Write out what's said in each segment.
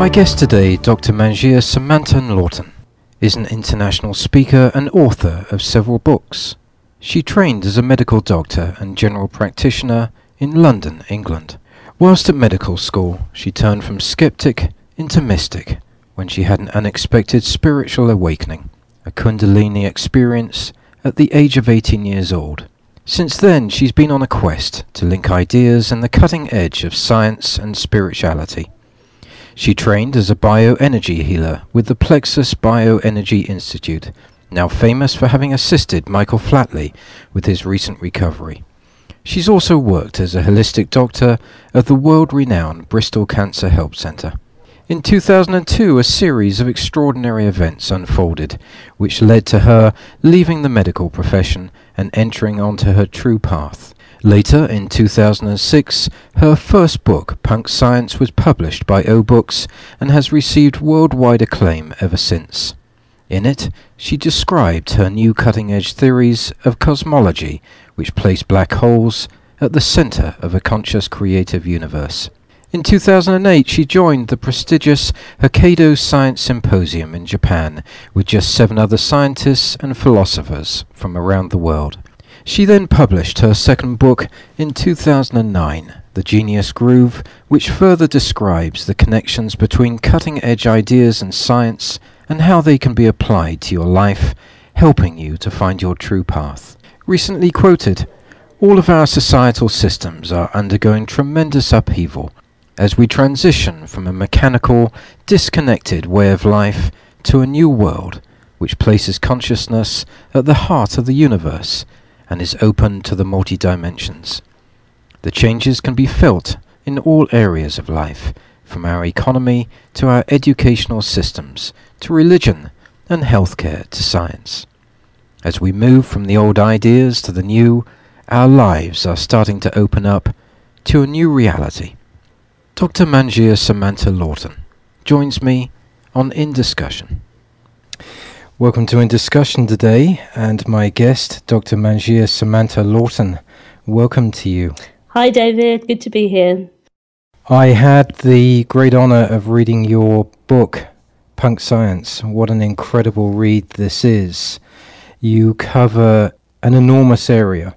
My guest today, Dr. Manjir Samanta-Laughton, is an international speaker and author of several books. She trained as a medical doctor and general practitioner in London, England. Whilst at medical school, she turned from skeptic into mystic when she had an unexpected spiritual awakening, a Kundalini experience at the age of 18 years old. Since then, she's been on a quest to link ideas and the cutting edge of science and spirituality. She trained as a bioenergy healer with the Plexus Bioenergy Institute, now famous for having assisted Michael Flatley with his recent recovery. She's also worked as a holistic doctor at the world-renowned Bristol Cancer Help Centre. In 2002, a series of extraordinary events unfolded, which led to her leaving the medical profession and entering onto her true path. Later, in 2006, her first book, Punk Science, was published by O Books and has received worldwide acclaim ever since. In it, she described her new cutting-edge theories of cosmology, which place black holes at the center of a conscious creative universe. In 2008, she joined the prestigious Hokkaido Science Symposium in Japan with just seven other scientists and philosophers from around the world. She then published her second book in 2009, The Genius Groove, which further describes the connections between cutting-edge ideas and science and how they can be applied to your life, helping you to find your true path. Recently quoted, all of our societal systems are undergoing tremendous upheaval as we transition from a mechanical, disconnected way of life to a new world which places consciousness at the heart of the universe and is open to the multi-dimensions. The changes can be felt in all areas of life, from our economy to our educational systems, to religion and healthcare to science. As we move from the old ideas to the new, our lives are starting to open up to a new reality. Dr. Manjir Samanta-Laughton joins me on In Discussion. Welcome to In Discussion today, and my guest, Dr. Manjir Samanta-Laughton. Welcome to you. Hi, David. Good to be here. I had the great honor of reading your book, Punk Science. What an incredible read this is. You cover an enormous area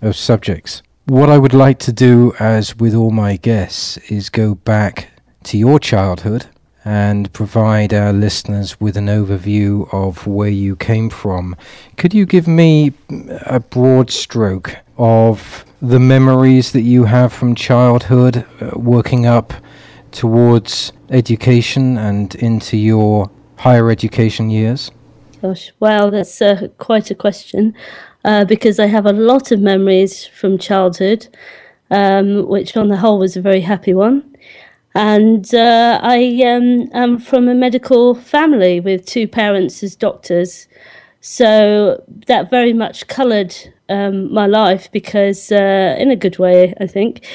of subjects what I would like to do, as with all my guests, is go back to your childhood and provide our listeners with an overview of where you came from. Could you give me a broad stroke of the memories that you have from childhood, uh, working up towards education and into your higher education years? Gosh, wow, that's uh, quite a question uh, because I have a lot of memories from childhood, um, which on the whole was a very happy one. And uh, I um, am from a medical family with two parents as doctors. So that very much coloured um, my life because, uh, in a good way, I think,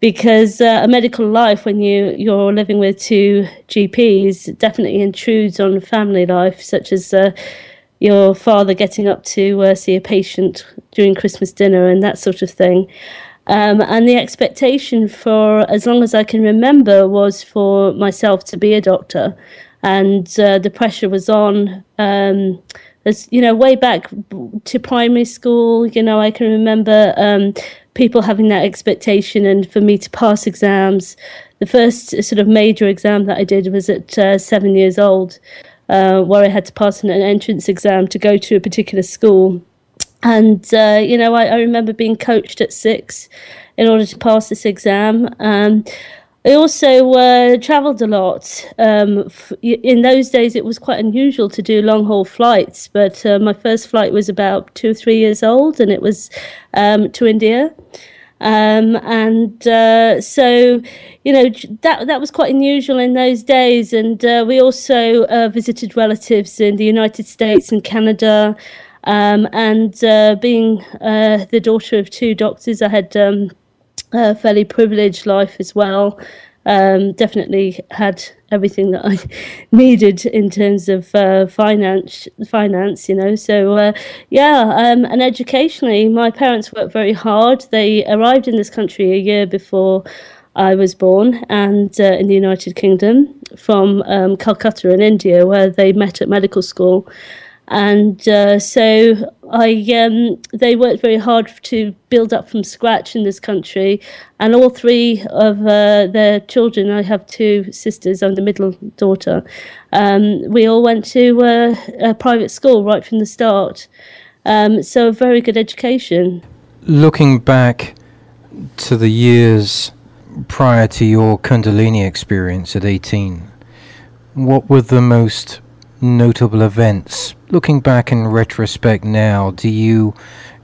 because uh, a medical life when you you're living with two GPs definitely intrudes on family life, such as uh, your father getting up to uh, see a patient during Christmas dinner and that sort of thing. Um, and the expectation for as long as I can remember was for myself to be a doctor, and uh, the pressure was on. Um, as you know, way back to primary school, you know, I can remember um, people having that expectation, and for me to pass exams. The first sort of major exam that I did was at uh, seven years old, uh, where I had to pass an entrance exam to go to a particular school. And, uh, you know, I, I, remember being coached at six in order to pass this exam. Um, I also uh, travelled a lot. Um, f- in those days, it was quite unusual to do long haul flights, but uh, my first flight was about two or three years old, and it was um, to India. Um, and uh, so, you know, that that was quite unusual in those days. And uh, we also uh, visited relatives in the United States and Canada. Um, and uh, being uh, the daughter of two doctors, I had um, a fairly privileged life as well um, definitely had everything that I needed in terms of uh, finance. Finance, you know. So uh, yeah, um, and educationally, my parents worked very hard. They arrived in this country a year before I was born, and uh, in the United Kingdom, from um, Calcutta in India, where they met at medical school. And uh, so I, um, they worked very hard to build up from scratch in this country. And all three of uh, their children, I have two sisters, I'm the middle daughter, um, we all went to uh, a private school right from the start. Um, so a very good education. Looking back to the years prior to your Kundalini experience at 18, what were the most notable events? Looking back in retrospect now, do you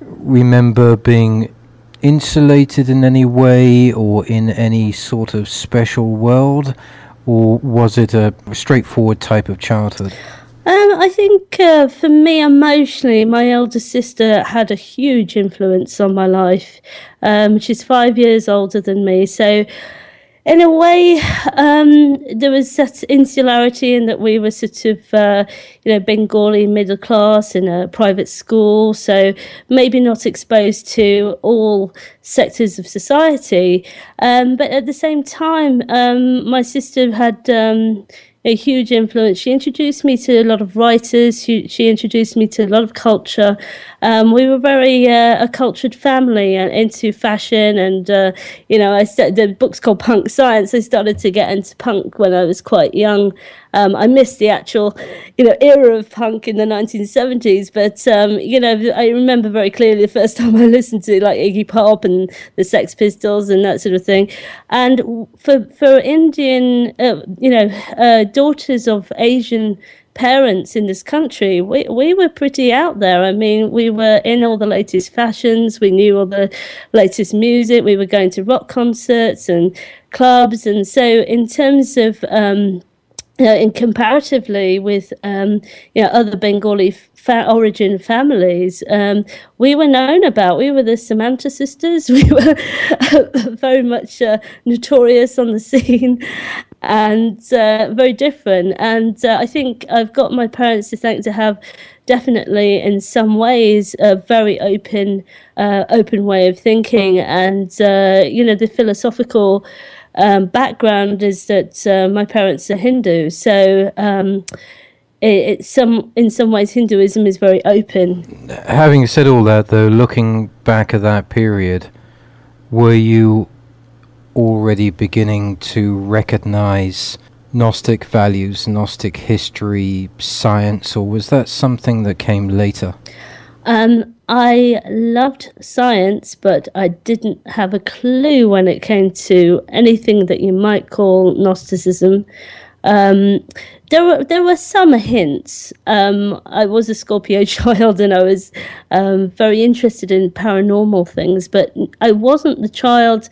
remember being insulated in any way or in any sort of special world? Or was it a straightforward type of childhood? Um, I think uh, for me, emotionally, my elder sister had a huge influence on my life. Um, she's five years older than me. So, in a way, um, there was that insularity in that we were sort of, uh, you know, Bengali middle class in a private school, so maybe not exposed to all sectors of society. Um, but at the same time, um, my sister had um, a huge influence. She introduced me to a lot of writers. She, she introduced me to a lot of culture. Um, we were very uh, a cultured family and into fashion. And uh, you know, I st- the book's called Punk Science. I started to get into punk when I was quite young. Um, I missed the actual, you know, era of punk in the 1970s, but um, you know, I remember very clearly the first time I listened to like Iggy Pop and the Sex Pistols and that sort of thing. And for for Indian, uh, you know, uh, daughters of Asian parents in this country, we, we were pretty out there. I mean, we were in all the latest fashions, we knew all the latest music, we were going to rock concerts and clubs. And so, in terms of um, uh, in comparatively with um, you know other Bengali fa- origin families, um, we were known about. We were the Samanta sisters. We were very much uh, notorious on the scene, and uh, very different. And uh, I think I've got my parents to thank to have definitely, in some ways, a very open, uh, open way of thinking, and uh, you know the philosophical um, background is that uh, my parents are Hindu, so um, it, some in some ways Hinduism is very open. Having said all that, though, looking back at that period, were you already beginning to recognize Gnostic values, Gnostic history, science, or was that something that came later? Um, I loved science, but I didn't have a clue when it came to anything that you might call Gnosticism. Um, there were there were some hints. Um, I was a Scorpio child, and I was um, very interested in paranormal things, but I wasn't the child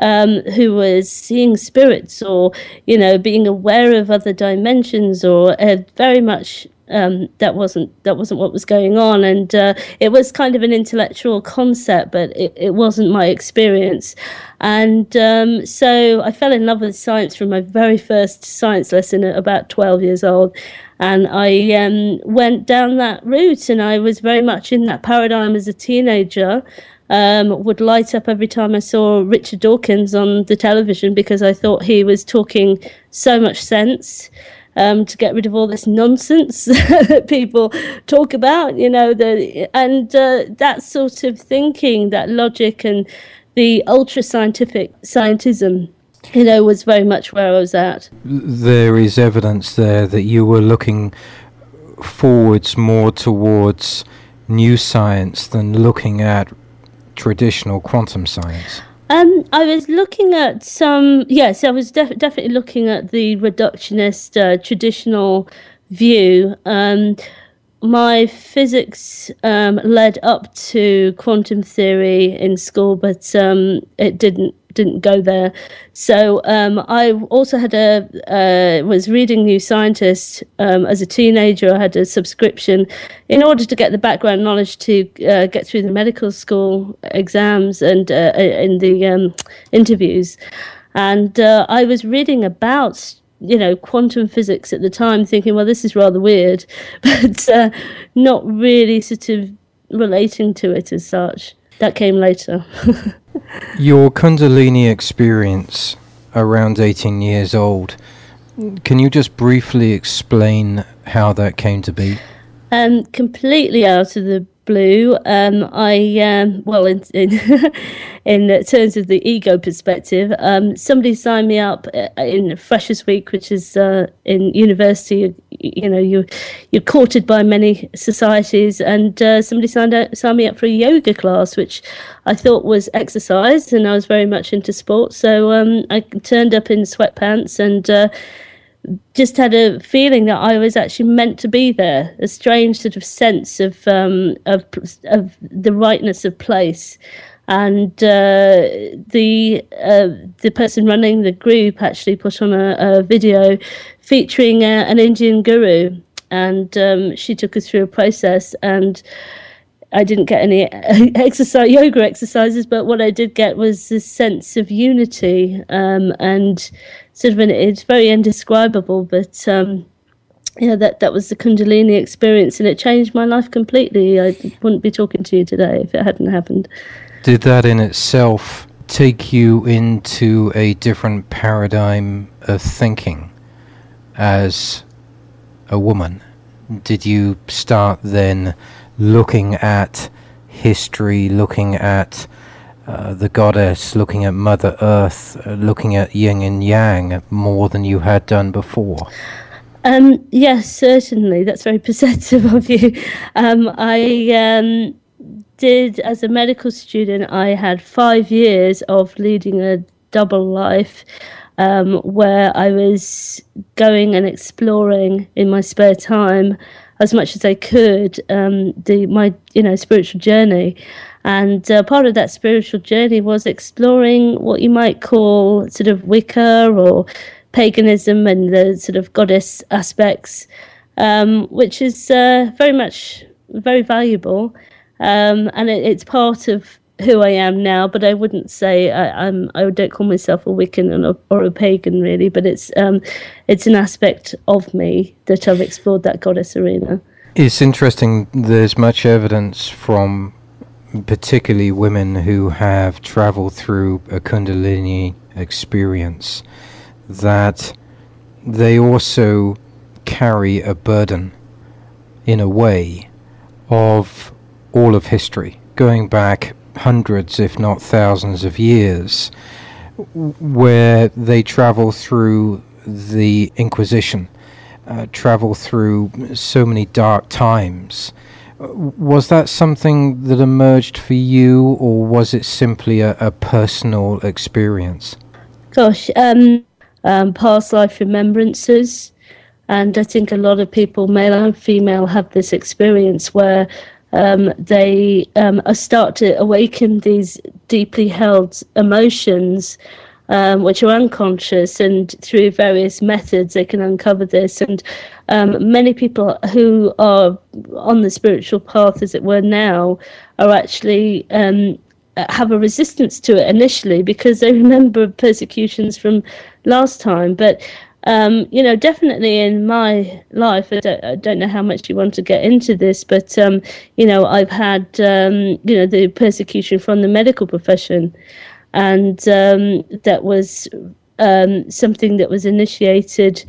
um, who was seeing spirits or you know being aware of other dimensions or very much um, that wasn't that wasn't what was going on, and uh, it was kind of an intellectual concept, but it, it wasn't my experience. And um, so I fell in love with science from my very first science lesson at about twelve years old, and I um, went down that route, and I was very much in that paradigm as a teenager. Um, would light up every time I saw Richard Dawkins on the television because I thought he was talking so much sense um, to get rid of all this nonsense that people talk about, you know, the, and uh, that sort of thinking, that logic and the ultra scientific scientism, you know, was very much where I was at. There is evidence there that you were looking forwards more towards new science than looking at traditional quantum science. Um, I was looking at some. Yes, I was def- definitely looking at the reductionist uh, traditional view. Um, my physics um, led up to quantum theory in school, but um, it didn't didn't go there. So um, I also had a uh, was reading New Scientist um, as a teenager. I had a subscription in order to get the background knowledge to uh, get through the medical school exams and uh, in the um, interviews. And uh, I was reading about you know quantum physics at the time, thinking, well, this is rather weird, but uh, not really sort of relating to it as such. That came later. Your Kundalini experience around 18 years old, Can you just briefly explain how that came to be? Um, completely out of the blue. Um, I um, well, in in, in terms of the ego perspective, um, somebody signed me up uh, in Freshers Week, which is uh, in university. You, know, you you're courted by many societies, and uh, somebody signed out, signed me up for a yoga class, which I thought was exercise, and I was very much into sports. So um, I turned up in sweatpants and uh, just had a feeling that I was actually meant to be there. A strange sort of sense of um, of of the rightness of place, and uh, the uh, the person running the group actually put on a, a video featuring a, uh, an Indian guru, and um, she took us through a process and. I didn't get any exercise, yoga exercises, but what I did get was this sense of unity um, and sort of an, it's very indescribable, but um, yeah, that that was the Kundalini experience, and it changed my life completely. I wouldn't be talking to you today if it hadn't happened. Did that in itself take you into a different paradigm of thinking as a woman? Did you start then looking at history, looking at uh, the goddess, looking at Mother Earth, uh, looking at yin and yang more than you had done before? Um, yes, certainly. That's very perceptive of you. Um, I um, did, as a medical student, I had five years of leading a double life. Um, where I was going and exploring in my spare time as much as I could um, the my you know spiritual journey, and uh, part of that spiritual journey was exploring what you might call sort of Wicca or paganism and the sort of goddess aspects, um, which is uh, very much very valuable. Um, and it, it's part of who I am now, but I wouldn't say I, am I don't call myself a Wiccan or, or a pagan really, but it's um, it's an aspect of me that I've explored that goddess arena. It's interesting. There's much evidence from particularly women who have traveled through a Kundalini experience, that they also carry a burden, in a way, of all of history, going back hundreds, if not thousands of years, where they travel through the Inquisition, uh, travel through so many dark times was that something that emerged for you, or was it simply a, a personal experience? Gosh, um, um, past life remembrances. And I think a lot of people, male and female, have this experience where um, they um, start to awaken these deeply held emotions um, which are unconscious, and through various methods they can uncover this. And um, many people who are on the spiritual path, as it were, now are actually um, have a resistance to it initially because they remember persecutions from last time. But um, you know, definitely in my life, I don't, I don't, know how much you want to get into this, but um, you know, I've had um, you know the persecution from the medical profession. And um, that was um, something that was initiated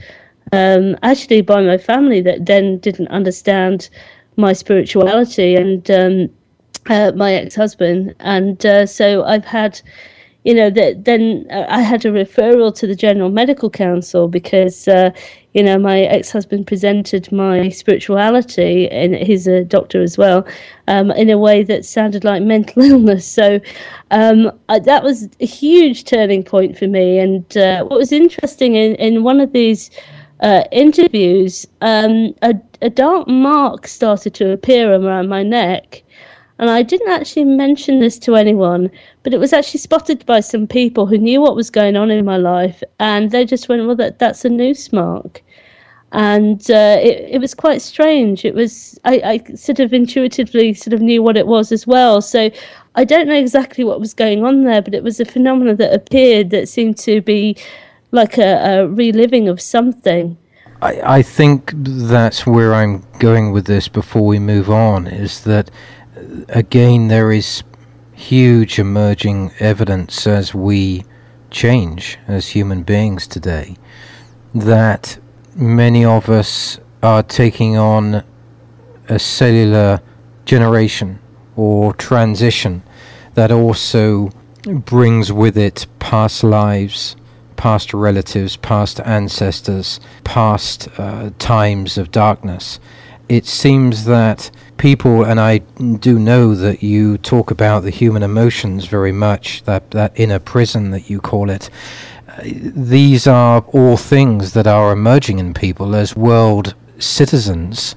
um, actually by my family that then didn't understand my spirituality and um, uh, my ex-husband, and uh, so I've had you know, that then I had a referral to the General Medical Council because, uh, you know, my ex-husband presented my spirituality, and he's a doctor as well, um, in a way that sounded like mental illness. So um, I, that was a huge turning point for me. And uh, what was interesting in, in one of these uh, interviews, um, a, a dark mark started to appear around my neck. And I didn't actually mention this to anyone, but it was actually spotted by some people who knew what was going on in my life, and they just went, "Well, that that's a noose mark," and uh, it it was quite strange. It was I, I sort of intuitively sort of knew what it was as well. So I don't know exactly what was going on there, but it was a phenomenon that appeared that seemed to be like a, a reliving of something. I, I think that's where I'm going with this before we move on. Is that again, there is huge emerging evidence as we change as human beings today that many of us are taking on a cellular generation or transition that also brings with it past lives, past relatives, past ancestors, past uh, times of darkness. It seems that people, and I do know that you talk about the human emotions very much, that, that inner prison that you call it. Uh, these are all things that are emerging in people as world citizens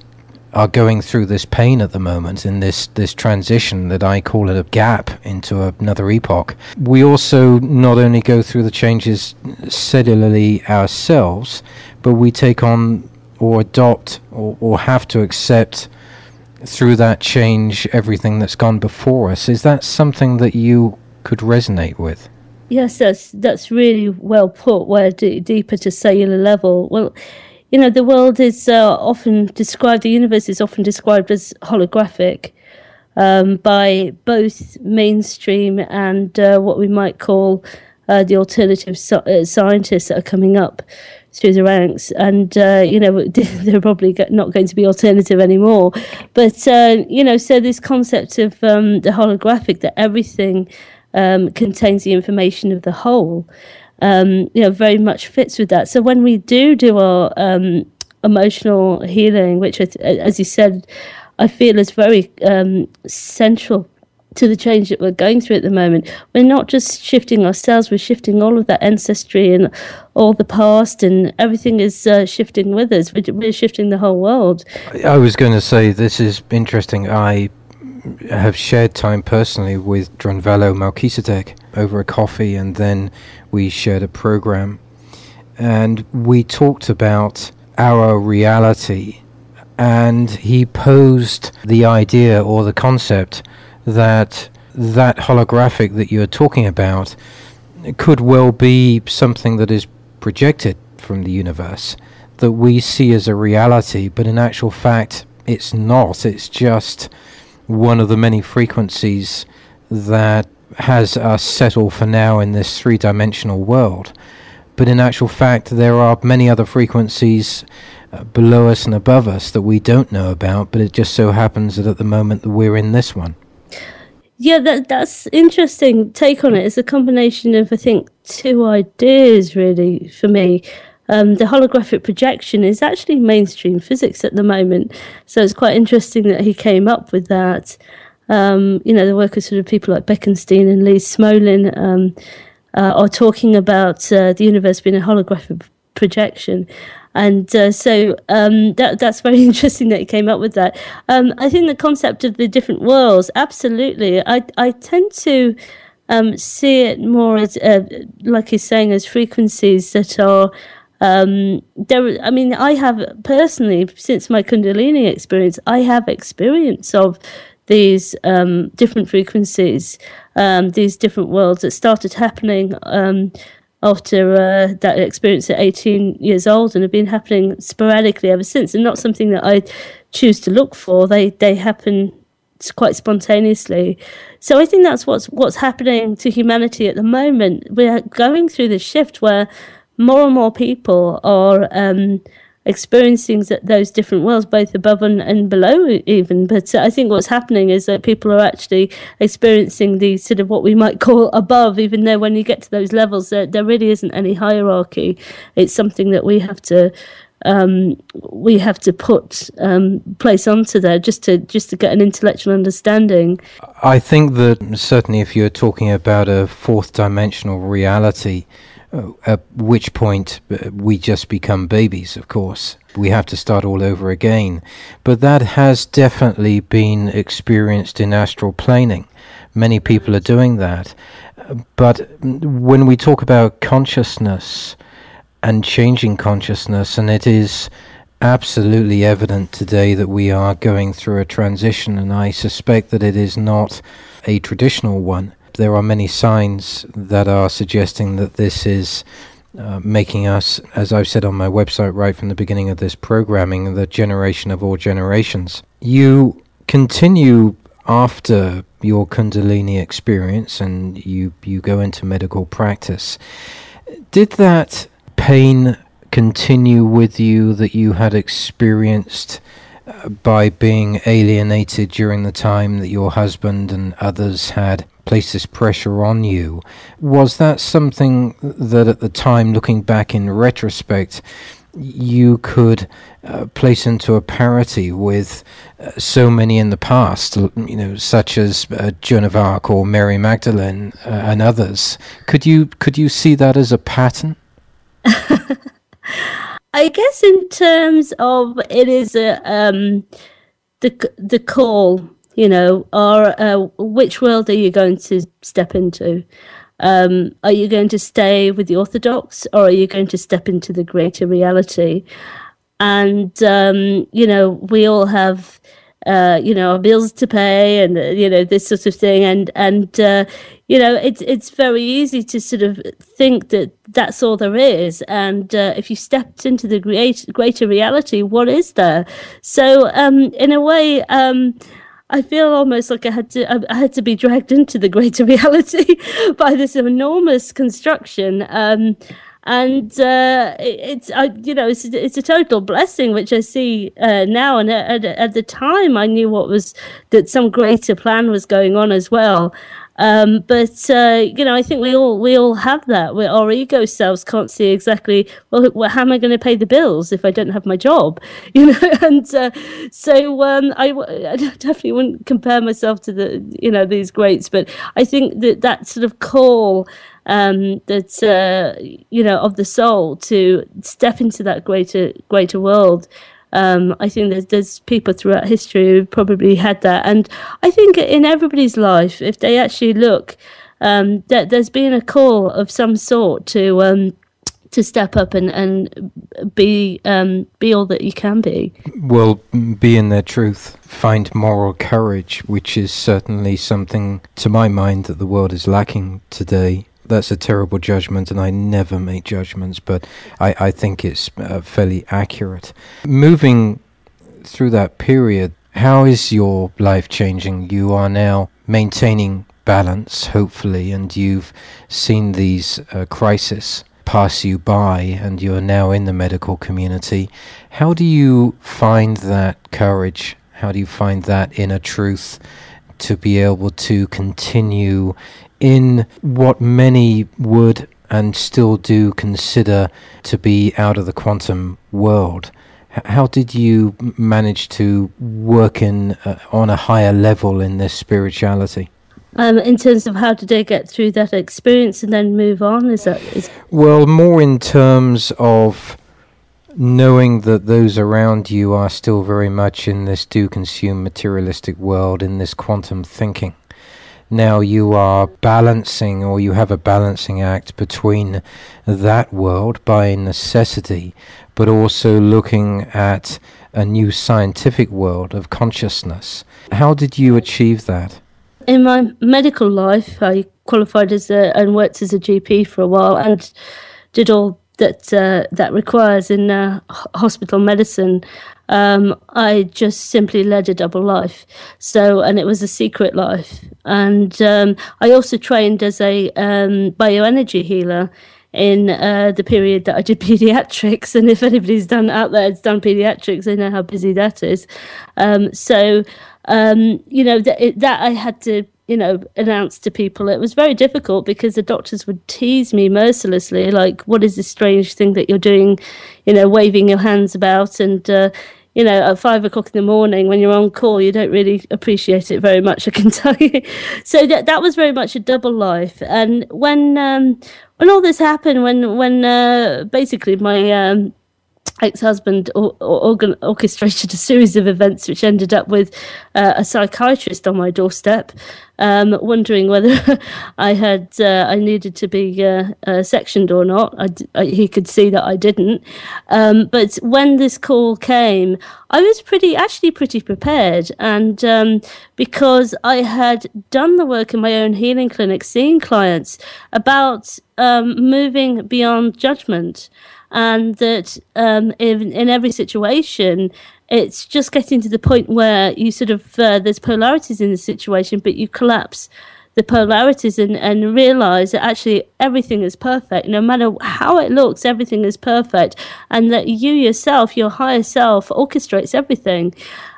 are going through this pain at the moment in this this transition that I call it a gap into another epoch. We also not only go through the changes cellularly ourselves, but we take on or adopt or, or have to accept through that change everything that's gone before us. Is that something that you could resonate with? Yes, that's that's really well put. Where d- deeper to cellular level. Well, you know, the world is uh, often described, the universe is often described as holographic um, by both mainstream and uh, what we might call uh, the alternative so- uh, scientists that are coming up through the ranks. And, uh, you know, they're probably not going to be alternative anymore. But, uh, you know, so this concept of um, the holographic, that everything um, contains the information of the whole um, you know, very much fits with that. So when we do do our um, emotional healing, which, as you said, I feel is very um, central to the change that we're going through at the moment. We're not just shifting ourselves, we're shifting all of that ancestry and all the past, and everything is uh, shifting with us. We're, we're shifting the whole world. I was going to say, this is interesting. I have shared time personally with Drunvalo Melchizedek over a coffee, and then we shared a program, and we talked about our reality. And he posed the idea or the concept that that holographic that you're talking about could well be something that is projected from the universe that we see as a reality, but in actual fact, it's not. It's just one of the many frequencies that has us settle for now in this three dimensional world. But in actual fact, there are many other frequencies uh, below us and above us that we don't know about, but it just so happens that at the moment that we're in this one. Yeah, that that's interesting take on it. It's a combination of I think two ideas really for me. Um, the holographic projection is actually mainstream physics at the moment, so it's quite interesting that he came up with that. Um, you know, the work of sort of people like Bekenstein and Lee Smolin um, uh, are talking about uh, the universe being a holographic projection. And uh, so um, that, that's very interesting that he came up with that. Um, I think the concept of the different worlds, absolutely. I, I tend to um, see it more as, uh, like he's saying, as frequencies that are um, there, I mean, I have personally, since my Kundalini experience, I have experience of these um, different frequencies, um, these different worlds that started happening um, after uh, that experience at 18 years old and have been happening sporadically ever since and not something that I choose to look for. They, they happen quite spontaneously. So I think that's what's what's happening to humanity at the moment. We're going through this shift where more and more people are um, experiencing those different worlds, both above and, and below, even. But I think what's happening is that people are actually experiencing the sort of what we might call above, even though when you get to those levels, there, there really isn't any hierarchy. It's something that we have to. Um, we have to put um, place onto there just to just to get an intellectual understanding. I think that certainly, if you're talking about a fourth dimensional reality, at which point uh, we just become babies, of course. We have to start all over again. But that has definitely been experienced in astral planing. Many people are doing that. But when we talk about consciousness and changing consciousness, and it is absolutely evident today that we are going through a transition, and I suspect that it is not a traditional one there are many signs that are suggesting that this is uh, making us, as I've said on my website right from the beginning of this programming, the generation of all generations. You continue after your Kundalini experience and you, you go into medical practice. Did that pain continue with you that you had experienced uh, by being alienated during the time that your husband and others had this pressure on you. Was that something that at the time, looking back in retrospect, you could uh, place into a parity with uh, so many in the past, you know, such as uh, Joan of Arc or Mary Magdalene uh, and others. Could you could you see that as a pattern? I guess in terms of it is a um, the the call, you know, or uh, which world are you going to step into? Um, are you going to stay with the Orthodox or are you going to step into the greater reality? And, um, you know, we all have, uh, you know, bills to pay and, uh, you know, this sort of thing. And, and, uh, you know, it's, it's very easy to sort of think that that's all there is. And uh, if you stepped into the great, greater reality, what is there? So, um, in a way, um, I feel almost like I had to I had to be dragged into the greater reality by this enormous construction. Um, and uh, it, it's I, you know it's it's a total blessing which I see uh, now and at, at the time I knew what was that some greater plan was going on as well um, but uh, you know, I think we all we all have that. Where our ego selves can't see exactly well, how am I going to pay the bills if I don't have my job? You know, and uh, so um, I, I, definitely wouldn't compare myself to the you know these greats, but I think that that sort of call um, that uh, you know of the soul to step into that greater greater world um, I think there's, there's people throughout history who probably had that. And I think in everybody's life, if they actually look, um, that there's been a call of some sort to um, to step up and and be um, be all that you can be. Well, be in their truth, find moral courage, which is certainly something, to my mind, that the world is lacking today that's a terrible judgment, and I never make judgments, but I, I think it's uh, fairly accurate. Moving through that period, how is your life changing? You are now maintaining balance, hopefully, and you've seen these uh, crises pass you by, and you're now in the medical community. How do you find that courage? How do you find that inner truth to be able to continue in what many would and still do consider to be out of the quantum world. How did you manage to work in uh, on a higher level in this spirituality? Um, in terms of how did I get through that experience and then move on? Is that is well more in terms of knowing that those around you are still very much in this do consume materialistic world in this quantum thinking now you are balancing or you have a balancing act between that world by necessity, but also looking at a new scientific world of consciousness. How did you achieve that? In my medical life, I qualified as a, and worked as a GP for a while and did all that uh, that requires in uh, hospital medicine. Um, I just simply led a double life. So, and it was a secret life. And um, I also trained as a um, bioenergy healer in uh, the period that I did pediatrics. And if anybody's done out there, it's done pediatrics, they know how busy that is. Um, so, um, you know, that, that I had to you know, announced to people. It was very difficult because the doctors would tease me mercilessly, like, "What is this strange thing that you're doing?" You know, waving your hands about, and uh, you know, at five o'clock in the morning when you're on call, you don't really appreciate it very much. I can tell you. So that that was very much a double life. And when um, when all this happened, when when uh, basically my um, ex-husband or, or, orchestrated a series of events which ended up with uh, a psychiatrist on my doorstep um, wondering whether I had uh, I needed to be uh, uh sectioned or not. I, he could see that I didn't. Um, but when this call came, I was pretty actually pretty prepared, and um, because I had done the work in my own healing clinic, seeing clients about um, moving beyond judgment and that um, in, in every situation, it's just getting to the point where you sort of uh, there's polarities in the situation, but you collapse the polarities and, and realize that actually everything is perfect. No matter how it looks, everything is perfect. And that you yourself, your higher self, orchestrates everything.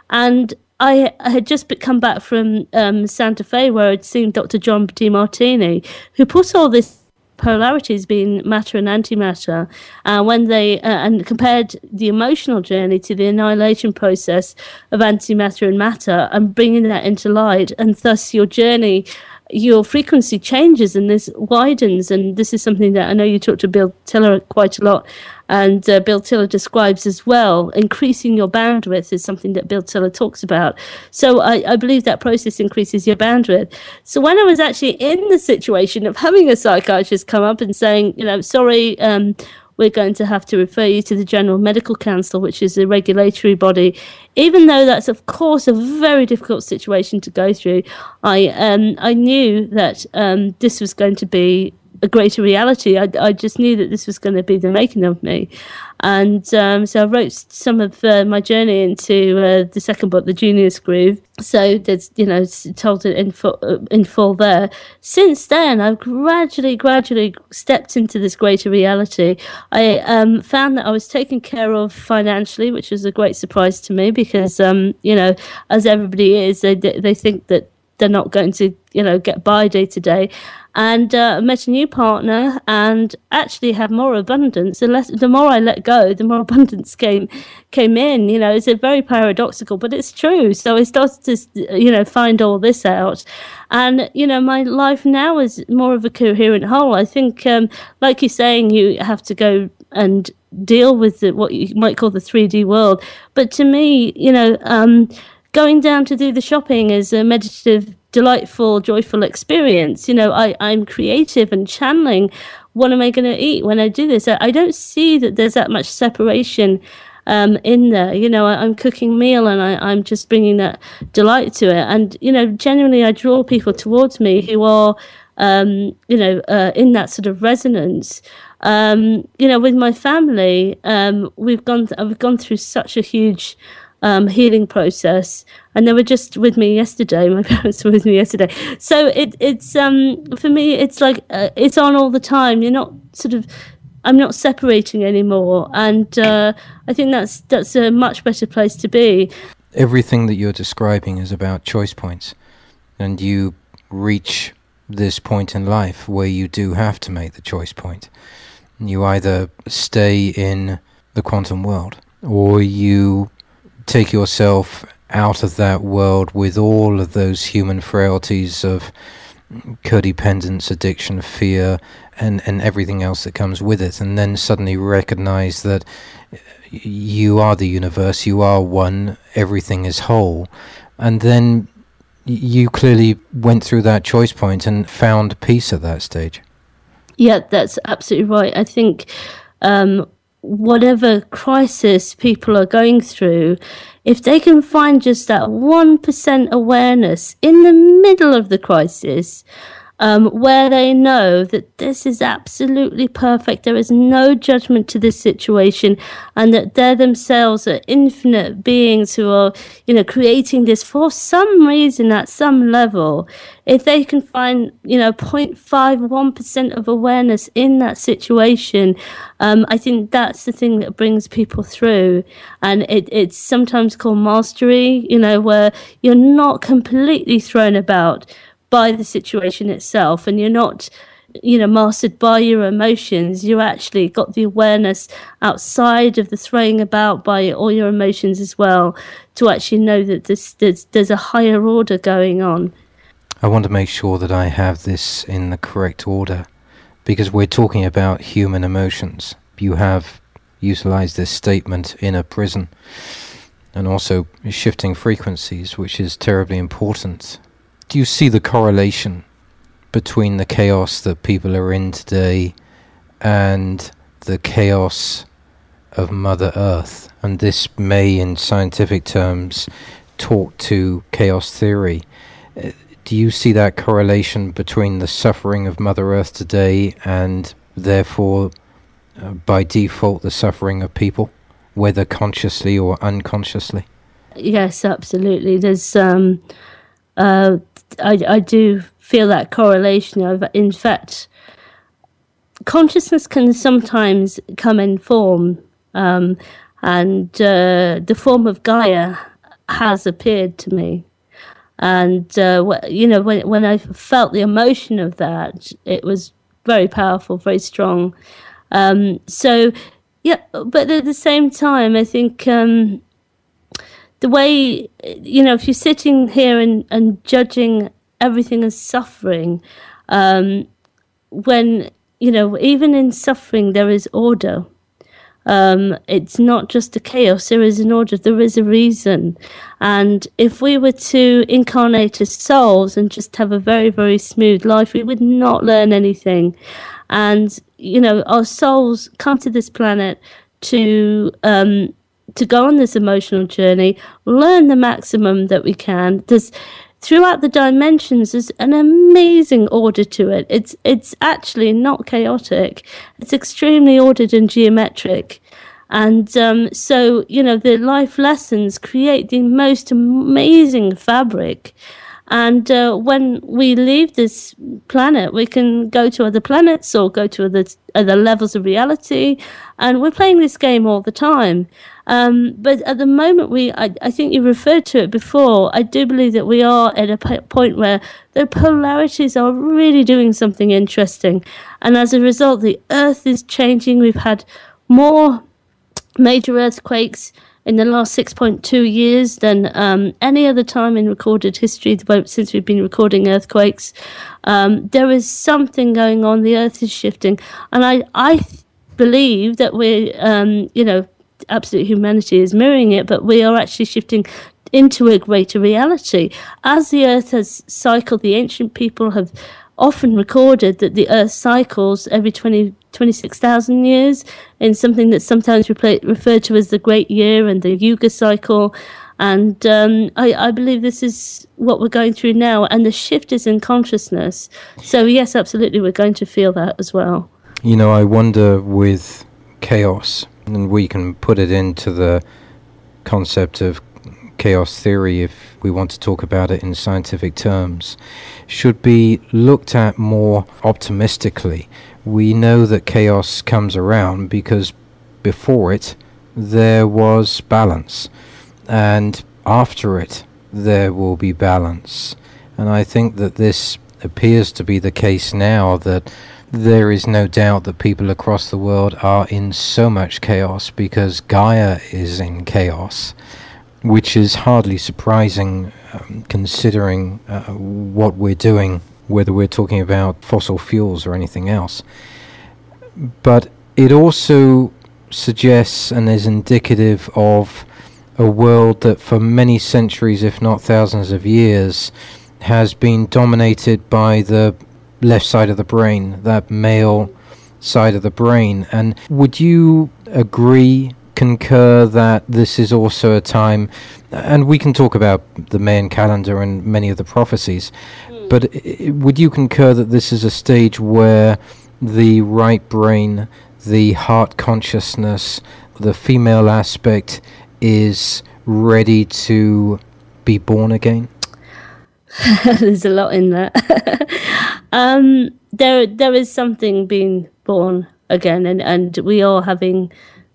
And I, had just come back from um, Santa Fe where I'd seen Dr. John Demartini, who put all this polarities being matter and antimatter, uh, when they uh, and compared the emotional journey to the annihilation process of antimatter and matter, and bringing that into light, and thus your journey your frequency changes and this widens. And this is something that I know you talk to Bill Tiller quite a lot. And uh, Bill Tiller describes as well. Increasing your bandwidth is something that Bill Tiller talks about. So I, I believe that process increases your bandwidth. So when I was actually in the situation of having a psychiatrist come up and saying, you know, sorry, um, we're going to have to refer you to the General Medical Council, which is a regulatory body. Even though that's, of course, a very difficult situation to go through, I um, I knew that um, this was going to be a greater reality. I, I just knew that this was going to be the making of me. And um, so I wrote some of uh, my journey into uh, the second book, The Genius Groove. So there's, you know, told it in full, uh, in full there. Since then, I've gradually, gradually stepped into this greater reality. I um, found that I was taken care of financially, which was a great surprise to me because, um, you know, as everybody is, they, they think that they're not going to, you know, get by day to day and uh, met a new partner and actually had more abundance. The, less, the more I let go, the more abundance came came in. You know, it's a very paradoxical, but it's true. So I started to, you know, find all this out, and you know, my life now is more of a coherent whole. I think, um, like you're saying, you have to go and deal with the, what you might call the 3D world. But to me, you know, um, going down to do the shopping is a meditative delightful, joyful experience. You know, I, I'm creative and channeling what am I going to eat when I do this. I, I, don't see that there's that much separation um, in there. You know, I, am cooking meal and I, I'm just bringing that delight to it. And, you know, genuinely, I draw people towards me who are, um, you know, uh, in that sort of resonance. Um, you know, with my family, um, we've gone, th- I've gone through such a huge um, healing process, and they were just with me yesterday. My parents were with me yesterday, so it it's um for me it's like uh, it's on all the time. You're not sort of I'm not separating anymore, and uh, I think that's that's a much better place to be. Everything that you're describing is about choice points, and you reach this point in life where you do have to make the choice point. You either stay in the quantum world or you take yourself out of that world with all of those human frailties of codependence, addiction, fear, and, and everything else that comes with it, and then suddenly recognize that you are the universe, you are one, everything is whole, and then you clearly went through that choice point and found peace at that stage. Yeah, that's absolutely right. I think um, whatever crisis people are going through, if they can find just that 1% awareness in the middle of the crisis, um, where they know that this is absolutely perfect. There is no judgment to this situation, and that they themselves are infinite beings who are, you know, creating this for some reason at some level. If they can find, you know, 0.51% of awareness in that situation, um, I think that's the thing that brings people through. And it, it's sometimes called mastery, you know, where you're not completely thrown about by the situation itself and you're not you know mastered by your emotions. You actually got the awareness outside of the throwing about by all your emotions as well to actually know that this, there's, there's a higher order going on. I want to make sure that i have this in the correct order because we're talking about human emotions. You have utilized this statement in a prison and also shifting frequencies which is terribly important do you see the correlation between the chaos that people are in today and the chaos of Mother Earth? And this may, in scientific terms, talk to chaos theory. Uh, do you see that correlation between the suffering of Mother Earth today and therefore, uh, by default, the suffering of people, whether consciously or unconsciously? Yes, absolutely. There's um, uh, I, I do feel that correlation of, in fact, consciousness can sometimes come in form, um, and uh, the form of Gaia has appeared to me. And uh, you know, when when I felt the emotion of that, it was very powerful, very strong. Um, so, yeah, but at the same time, I think um, the way you know, if you're sitting here and, and judging everything as suffering, um, when you know, even in suffering, there is order. Um, it's not just a chaos, there is an order, there is a reason. And if we were to incarnate as souls and just have a very, very smooth life, we would not learn anything. And, you know, our souls come to this planet to um, to go on this emotional journey, learn the maximum that we can. There's throughout the dimensions there's an amazing order to it. It's it's actually not chaotic. It's extremely ordered and geometric. And um, so, you know, the life lessons create the most amazing fabric. And uh, when we leave this planet, we can go to other planets or go to other other levels of reality. And we're playing this game all the time. Um, but at the moment, we I, I, think you referred to it before. I do believe that we are at a p- point where the polarities are really doing something interesting, and as a result, the Earth is changing. We've had more major earthquakes in the last 6.2 years than um, any other time in recorded history since we've been recording earthquakes. Um, there is something going on. The Earth is shifting, and I I believe that we're um, you know absolute humanity is mirroring it, but we are actually shifting into a greater reality. As the earth has cycled, the ancient people have often recorded that the earth cycles every 20, 26,000 years in something that's sometimes referred to as the Great Year and the Yuga cycle. And um, I, I, believe this is what we're going through now, and the shift is in consciousness. So, yes, absolutely, we're going to feel that as well. You know, I wonder with chaos, and we can put it into the concept of chaos theory if we want to talk about it in scientific terms, should be looked at more optimistically. We know that chaos comes around because before it there was balance, and after it there will be balance. And I think that this appears to be the case now that there is no doubt that people across the world are in so much chaos because Gaia is in chaos, which is hardly surprising um, considering uh, what we're doing, whether we're talking about fossil fuels or anything else. But it also suggests and is indicative of a world that for many centuries, if not thousands of years, has been dominated by the left side of the brain, that male side of the brain. And would you agree, concur that this is also a time, and we can talk about the Mayan calendar and many of the prophecies, mm. but would you concur that this is a stage where the right brain, the heart consciousness, the female aspect is ready to be born again? There's a lot in that. um, there, there is something being born again, and, and we are having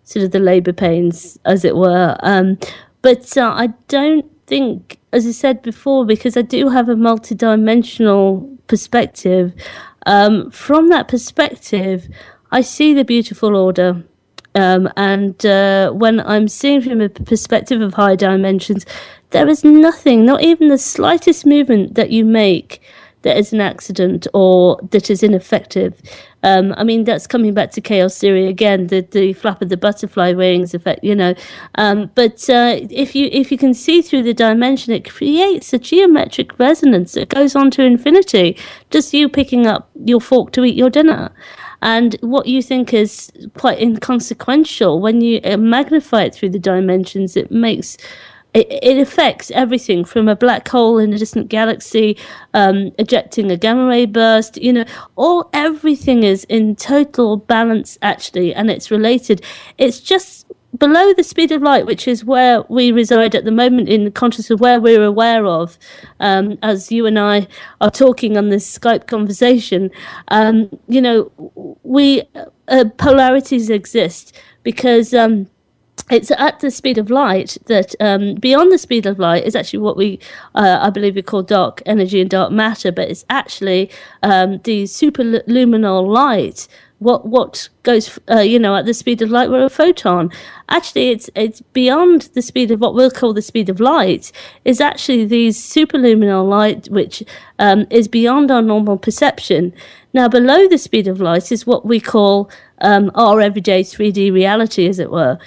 sort of the labour pains, as it were. Um, but uh, I don't think, as I said before, because I do have a multidimensional perspective. Um, from that perspective, I see the beautiful order. Um, and uh, when I'm seeing from a perspective of high dimensions, there is nothing, not even the slightest movement that you make that is an accident or that is ineffective. Um, I mean, that's coming back to chaos theory again, the, the flap of the butterfly wings effect, you know. Um, but uh, if you if you can see through the dimension, it creates a geometric resonance that goes on to infinity. Just you picking up your fork to eat your dinner. And what you think is quite inconsequential, when you uh, magnify it through the dimensions, it makes it, it affects everything from a black hole in a distant galaxy um, ejecting a gamma ray burst. You know, all everything is in total balance actually, and it's related. It's just below the speed of light, which is where we reside at the moment in the consciousness, of where we're aware of, um, as you and I are talking on this Skype conversation, um, you know, we uh, polarities exist because. Um, it's at the speed of light that um, beyond the speed of light is actually what we, uh, I believe, we call dark energy and dark matter, but it's actually um, the superluminal light what what goes uh, you know at the speed of light we're a photon. Actually it's it's beyond the speed of what we'll call the speed of light is actually these superluminal light which um, is beyond our normal perception. Now below the speed of light is what we call um, our everyday 3d reality as it were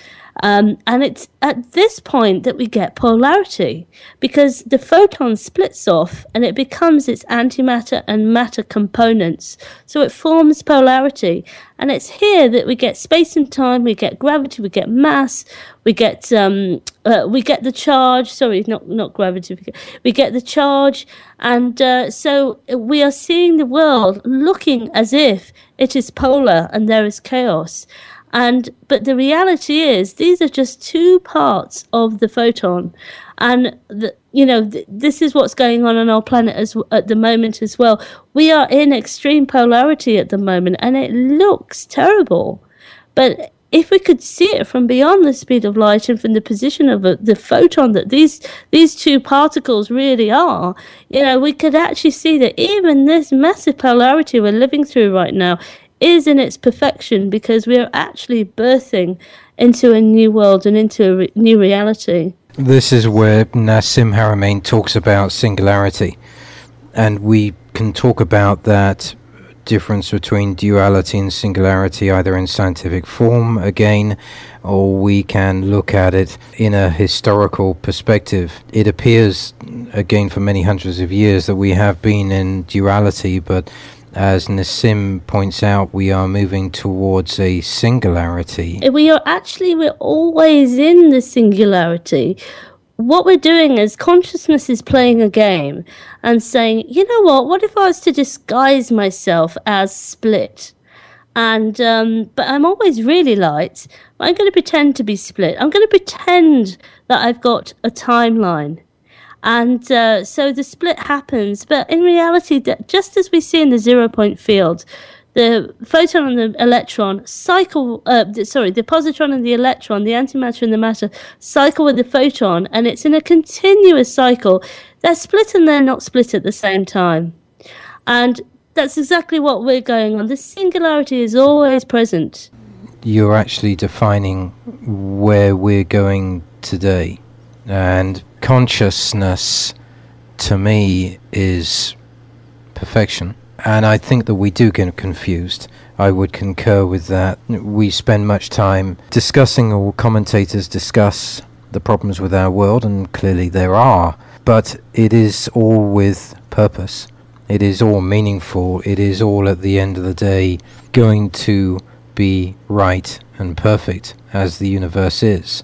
um, and it's at this point that we get polarity because the photon splits off and it becomes its antimatter and matter components. So it forms polarity. And it's here that we get space and time, we get gravity, we get mass, we get um, uh, we get the charge. Sorry, not not gravity. We get, we get the charge, and uh, so we are seeing the world looking as if it is polar and there is chaos. And but the reality is, these are just two parts of the photon, and the, you know th- this is what's going on on our planet as at the moment as well. We are in extreme polarity at the moment, and it looks terrible. But if we could see it from beyond the speed of light and from the position of a, the photon that these these two particles really are, you know, we could actually see that even this massive polarity we're living through right now is in its perfection because we are actually birthing into a new world and into a re- new reality. This is where Nassim Haramein talks about singularity, and we can talk about that difference between duality and singularity either in scientific form again or we can look at it in a historical perspective it appears again for many hundreds of years that we have been in duality but as Nassim points out, we are moving towards a singularity. We are actually, we're always in the singularity. What we're doing is consciousness is playing a game and saying, you know what, what if I was to disguise myself as split? And, um, but I'm always really light. I'm going to pretend to be split. I'm going to pretend that I've got a timeline and uh, so the split happens. But in reality, just as we see in the zero point field, the photon and the electron cycle, uh, sorry, the positron and the electron, the antimatter and the matter cycle with the photon, and it's in a continuous cycle. They're split and they're not split at the same time. And that's exactly what we're going on. The singularity is always present. You're actually defining where we're going today. And consciousness to me is perfection. And I think that we do get confused. I would concur with that. We spend much time discussing, or commentators discuss, the problems with our world, and clearly there are. But it is all with purpose. It is all meaningful. It is all at the end of the day going to be right and perfect as the universe is.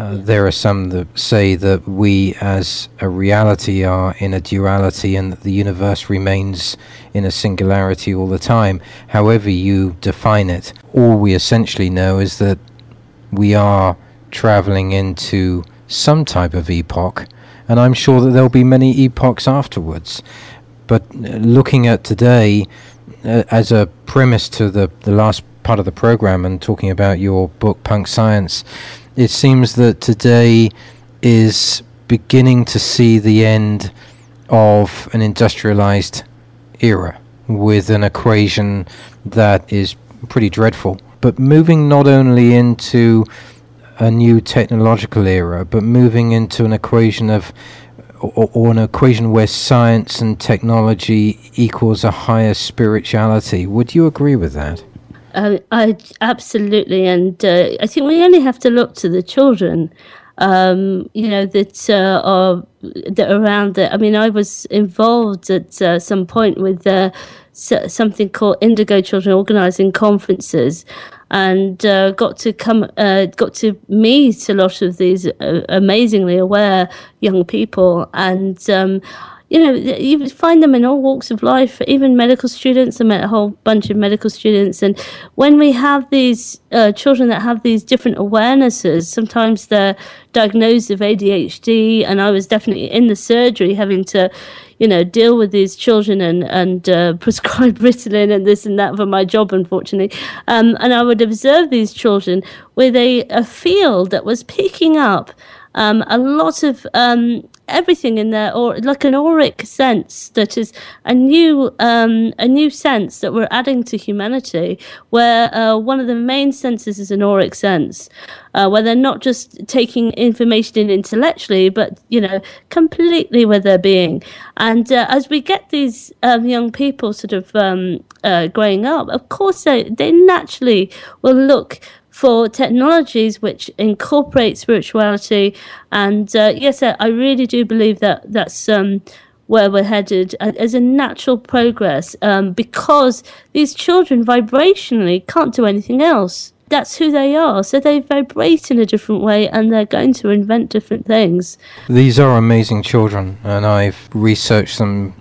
Uh, there are some that say that we as a reality are in a duality and that the universe remains in a singularity all the time. However, you define it, all we essentially know is that we are traveling into some type of epoch, and I'm sure that there'll be many epochs afterwards. But uh, looking at today uh, as a premise to the, the last part of the program and talking about your book, Punk Science, it seems that today is beginning to see the end of an industrialized era with an equation that is pretty dreadful. But moving not only into a new technological era, but moving into an equation of or, or, an equation where science and technology equals a higher spirituality. Would you agree with that? Uh, I absolutely, and uh, I think we only have to look to the children. Um, you know that uh, are that around that. I mean, I was involved at uh, some point with uh, something called Indigo Children organising conferences, and uh, got to come, got to meet a lot of these amazingly aware young people, and um, you know, you find them in all walks of life, even medical students. I met a whole bunch of medical students. And when we have these uh, children that have these different awarenesses, sometimes they're diagnosed with ADHD. And I was definitely in the surgery having to, you know, deal with these children and, and uh, prescribe Ritalin and this and that for my job, unfortunately. Um, and I would observe these children with a, a field that was picking up um, a lot of um, everything in there, or like an auric sense that is a new um, a new sense that we're adding to humanity, where uh, one of the main senses is an auric sense, uh, where they're not just taking information in intellectually, but you know completely with their being. And uh, as we get these um, young people sort of um, uh, growing up, of course they they naturally will look for technologies which incorporate spirituality. And uh, yes, I really do believe that that's um, where we're headed as a natural progress um, because these children vibrationally can't do anything else. That's who they are. So they vibrate in a different way and they're going to invent different things. These are amazing children, and I've researched them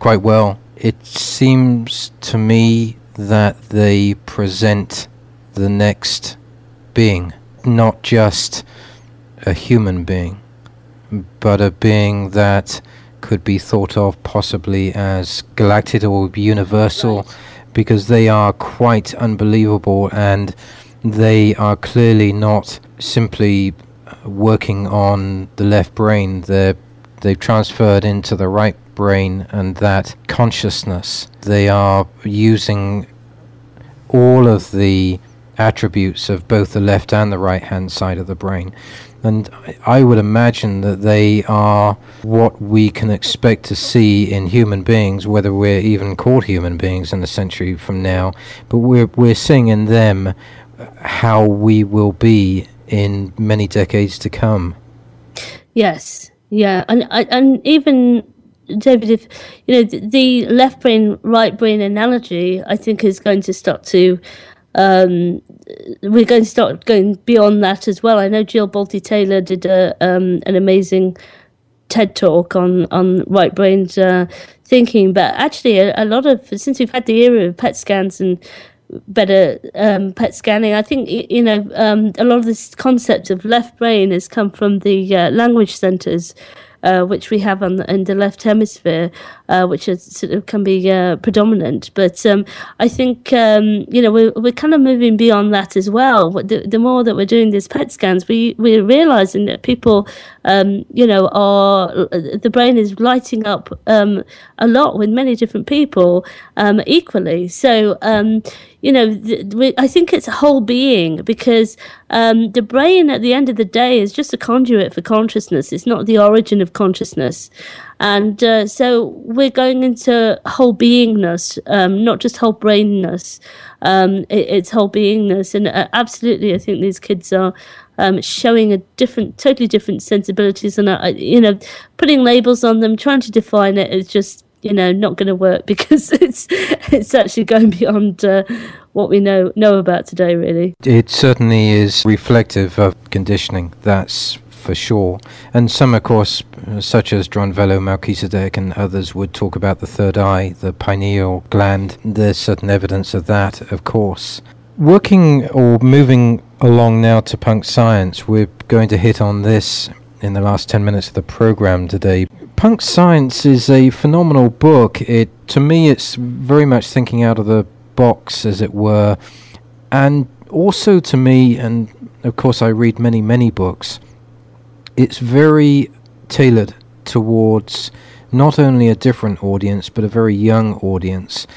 quite well. It seems to me that they present the next being, not just a human being, but a being that could be thought of possibly as galactic or universal, right. because they are quite unbelievable and they are clearly not simply working on the left brain. They're they've transferred into the right brain and that consciousness. They are using all of the attributes of both the left and the right hand side of the brain. And I would imagine that they are what we can expect to see in human beings, whether we're even called human beings in a century from now. But we're, we're seeing in them how we will be in many decades to come. Yes, yeah, and and even David, if you know the left brain right brain analogy, I think is going to start to um, we're going to start going beyond that as well. I know Jill Bolte Taylor did a, um, an amazing TED talk on on right brained uh, thinking, but actually a, a, lot of since we've had the era of PET scans and better um, PET scanning, I think you know um, a lot of this concept of left brain has come from the uh, language centers uh, which we have on the, in the left hemisphere, uh, which is, sort of can be uh, predominant. But um, I think um, you know we're we're kind of moving beyond that as well. The, the more that we're doing these PET scans, we we're realizing that people, um, you know, are the brain is lighting up um, a lot with many different people um, equally. So um, you know, th- I think it's a whole being because um, the brain at the end of the day is just a conduit for consciousness. It's not the origin of consciousness. And uh, so we're going into whole beingness, um, not just whole brainness. Um, it, it's whole beingness. And uh, absolutely, I think these kids are um, showing a different, totally different sensibilities. And, uh, you know, putting labels on them, trying to define it is just you know not going to work because it's it's actually going beyond uh, what we know know about today really. It certainly is reflective of conditioning that's for sure. And some of course such as Drunvalo Melchizedek and others would talk about the third eye the pineal gland. There's certain evidence of that of course. Working or moving along now to punk science we're going to hit on this in the last 10 minutes of the program today Punk Science is a phenomenal book. It to me it's very much thinking out of the box as it were and also to me and of course I read many many books it's very tailored towards not only a different audience but a very young audience.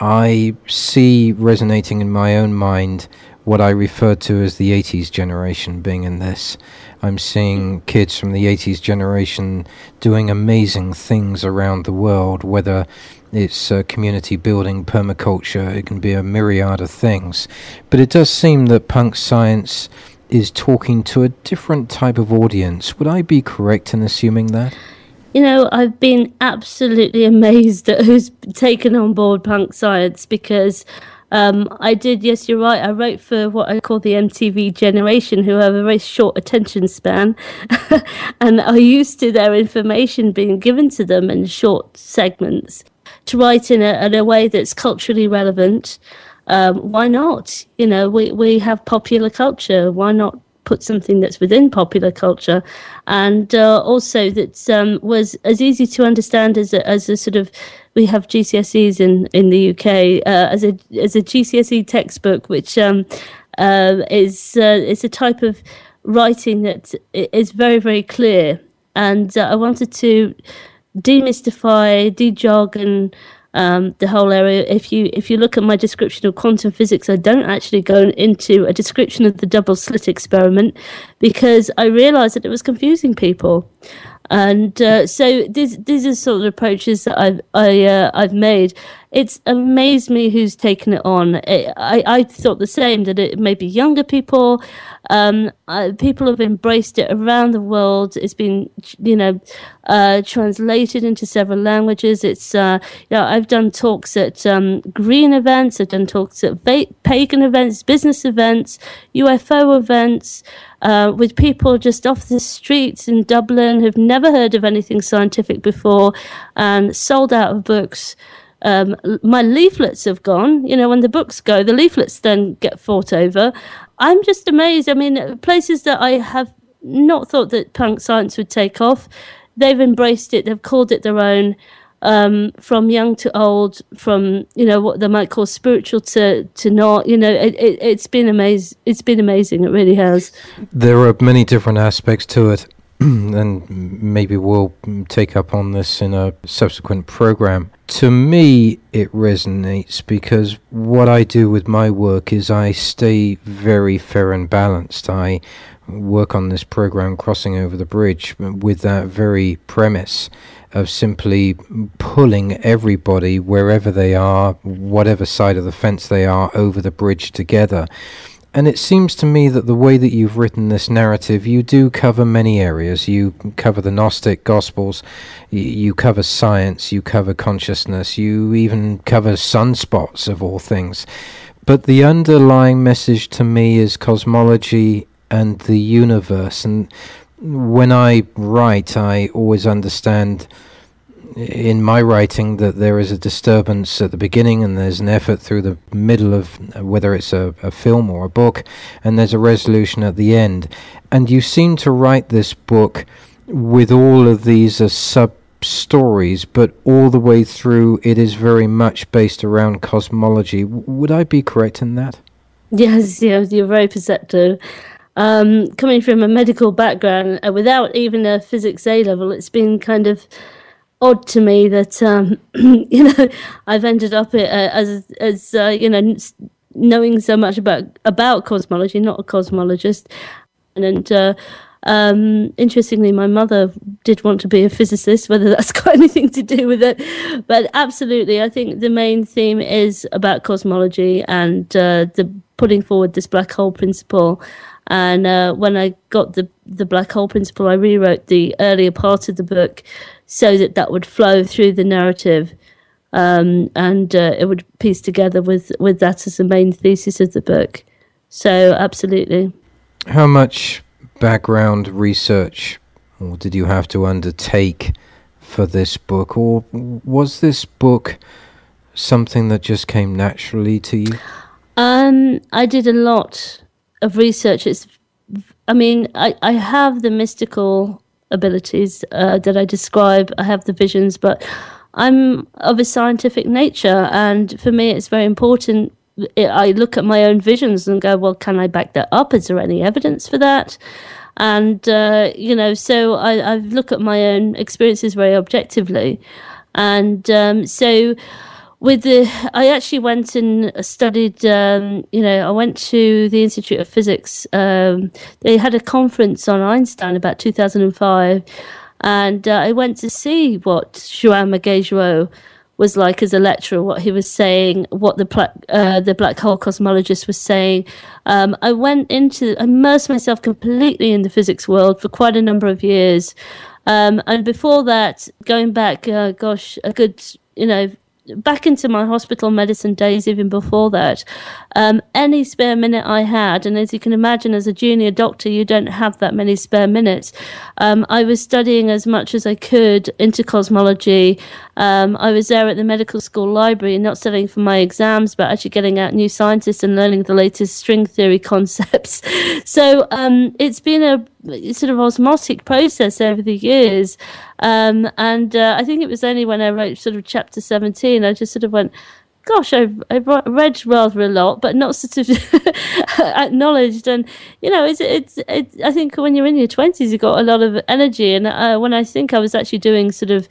I see resonating in my own mind what I refer to as the 80s generation being in this. I'm seeing kids from the 80s generation doing amazing things around the world, whether it's uh, community building, permaculture, it can be a myriad of things. But it does seem that punk science is talking to a different type of audience. Would I be correct in assuming that? You know, I've been absolutely amazed at who's taken on board punk science because Um, I did, yes, you're right. I wrote for what I call the MTV generation, who have a very short attention span, and are used to their information being given to them in short segments. To write in a, in a way that's culturally relevant, um, why not? You know, we, we have popular culture. Why not put something that's within popular culture, and uh, also that um, was as easy to understand as a, as a sort of we have GCSEs in in the UK uh, as a as a GCSE textbook, which um, uh, is uh, is a type of writing that is very very clear, and uh, I wanted to demystify, de-jargon um, the whole area. If you if you look at my description of quantum physics, I don't actually go into a description of the double slit experiment because I realised that it was confusing people. And uh, so these these are sort of approaches that I've I, uh, I've made. It's amazed me who's taken it on. It, I I thought the same that it may be younger people. Um, uh, people have embraced it around the world. It's been you know uh, translated into several languages. It's uh, you know I've done talks at um, green events. I've done talks at va- pagan events, business events, UFO events uh, with people just off the streets in Dublin who've never heard of anything scientific before and sold out of books. Um, my leaflets have gone. You know, when the books go, the leaflets then get fought over. I'm just amazed. I mean, places that I have not thought that punk science would take off, they've embraced it. They've called it their own um, from young to old, from you know what they might call spiritual to to not. You know, it, it, has been amazing. It's been amazing. It really has. There are many different aspects to it. and maybe we'll take up on this in a subsequent program. To me, it resonates because what I do with my work is I stay very fair and balanced. I work on this program, Crossing Over the Bridge, with that very premise of simply pulling everybody wherever they are, whatever side of the fence they are, over the bridge together. And it seems to me that the way that you've written this narrative, you do cover many areas. You cover the Gnostic Gospels, you cover science, you cover consciousness, you even cover sunspots of all things. But the underlying message to me is cosmology and the universe. And when I write, I always understand in my writing that there is a disturbance at the beginning and there's an effort through the middle of whether it's a, a film or a book, and there's a resolution at the end. And you seem to write this book with all of these as sub stories, but all the way through it is very much based around cosmology. W- would I be correct in that? Yes, yes, you're very perceptive um, coming from a medical background uh, without even a physics A level, it's been kind of odd to me that um, you know I've ended up uh, as as uh, you know knowing so much about about cosmology, not a cosmologist, and. and uh, um, interestingly, my mother did want to be a physicist, whether that's got anything to do with it. But absolutely, I think the main theme is about cosmology and uh, the putting forward this black hole principle and uh, when I got the the black hole principle, I rewrote the earlier part of the book so that that would flow through the narrative, um, and uh, it would piece together with with that as the main thesis of the book. So absolutely. How much background research or did you have to undertake for this book, or was this book something that just came naturally to you? Um, I did a lot of research. It's, I mean, I, I have the mystical abilities uh, that I describe. I have the visions, but I'm of a scientific nature, and for me, it's very important. I look at my own visions and go, well, can I back that up? Is there any evidence for that? And uh, you know, so I, I look at my own experiences very objectively, and um, so with the i actually went and studied um, you know i went to the institute of physics um, they had a conference on einstein about 2005 and uh, i went to see what João Magueijo was like as a lecturer what he was saying what the pla- uh, the black hole cosmologist was saying. Um, i went into immersed myself completely in the physics world for quite a number of years. Um, and before that going back uh, gosh a good you know back into my hospital medicine days, even before that, um, any spare minute I had, and as you can imagine, as a junior doctor, you don't have that many spare minutes. Um, I was studying as much as I could into cosmology. Um, I was there at the medical school library, not studying for my exams, but actually getting out new scientists and learning the latest string theory concepts. so um, it's been a sort of osmotic process over the years. Um, and uh, I think it was only when I wrote sort of chapter 17, I just sort of went, gosh, I've, I've read rather a lot, but not sort of acknowledged. And, you know, it's, it's, it's, I think when you're in your 20s, you've got a lot of energy. And uh, when I think I was actually doing sort of,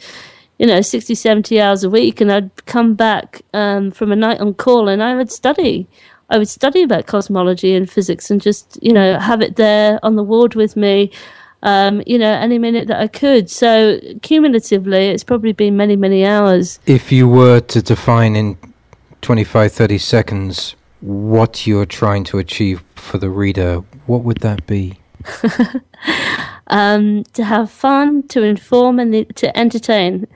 you know, 60, 70 hours a week, and I'd come back um, from a night on call and I would study. I would study about cosmology and physics and just, you know, have it there on the ward with me um, you know, any minute that I could. So cumulatively, it's probably been many, many hours. If you were to define in 25, 30 seconds what you're trying to achieve for the reader, what would that be? um, to have fun, to inform, and to entertain.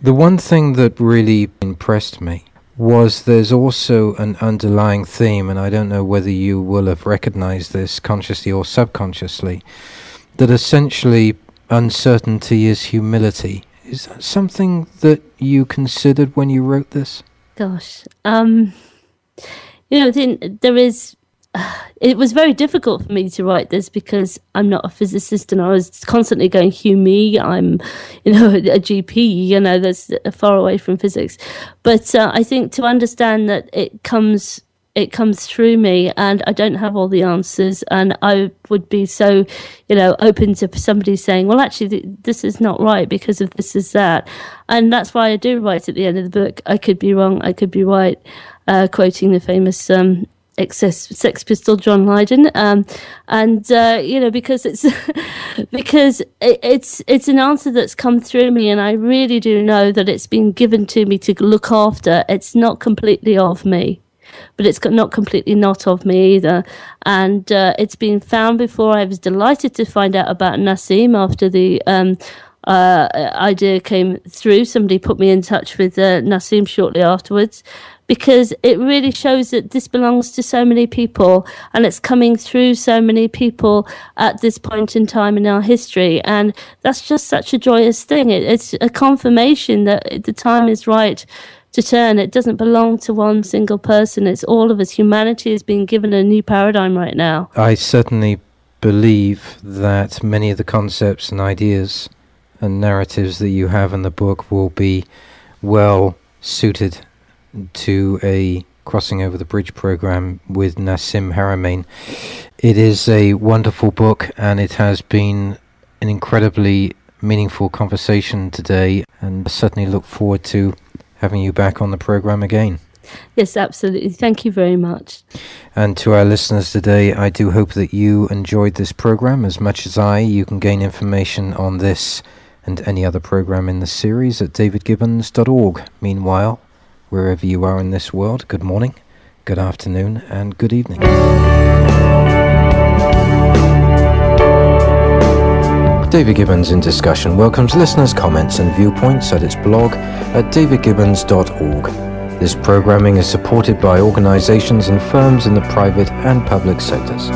The one thing that really impressed me was there's also an underlying theme, and I don't know whether you will have recognized this consciously or subconsciously that essentially uncertainty is humility. Is that something that you considered when you wrote this? Gosh, um, you know, there is. It was very difficult for me to write this because I'm not a physicist, and I was constantly going, "Hugh, me, I'm, you know, a GP. You know, that's far away from physics." But uh, I think to understand that it comes it comes through me and I don't have all the answers and I would be so you know open to somebody saying well actually this is not right because of this is that and that's why I do write at the end of the book I could be wrong I could be right uh, quoting the famous um, Sex Pistol John Lydon, um, and uh, you know because it's because it, it's it's an answer that's come through me, and I really do know that it's been given to me to look after. It's not completely of me but it's not completely not of me either. And uh, it's been found before. I was delighted to find out about Nassim after the um, uh, idea came through. Somebody put me in touch with uh, Nassim shortly afterwards because it really shows that this belongs to so many people and it's coming through so many people at this point in time in our history. And that's just such a joyous thing. It, it's a confirmation that the time is right to turn. It doesn't belong to one single person. It's all of us. Humanity is being given a new paradigm right now. I certainly believe that many of the concepts and ideas and narratives that you have in the book will be well suited to a crossing over the bridge program with Nassim Haramein. It is a wonderful book and it has been an incredibly meaningful conversation today and I certainly look forward to having you back on the program again. Yes, absolutely. Thank you very much. And to our listeners today, I do hope that you enjoyed this program as much as I. You can gain information on this and any other program in the series at davidgibbons.org. Meanwhile, wherever you are in this world, good morning, good afternoon, and good evening. David Gibbons in Discussion welcomes listeners' comments and viewpoints at its blog at davidgibbons.org. This programming is supported by organizations and firms in the private and public sectors.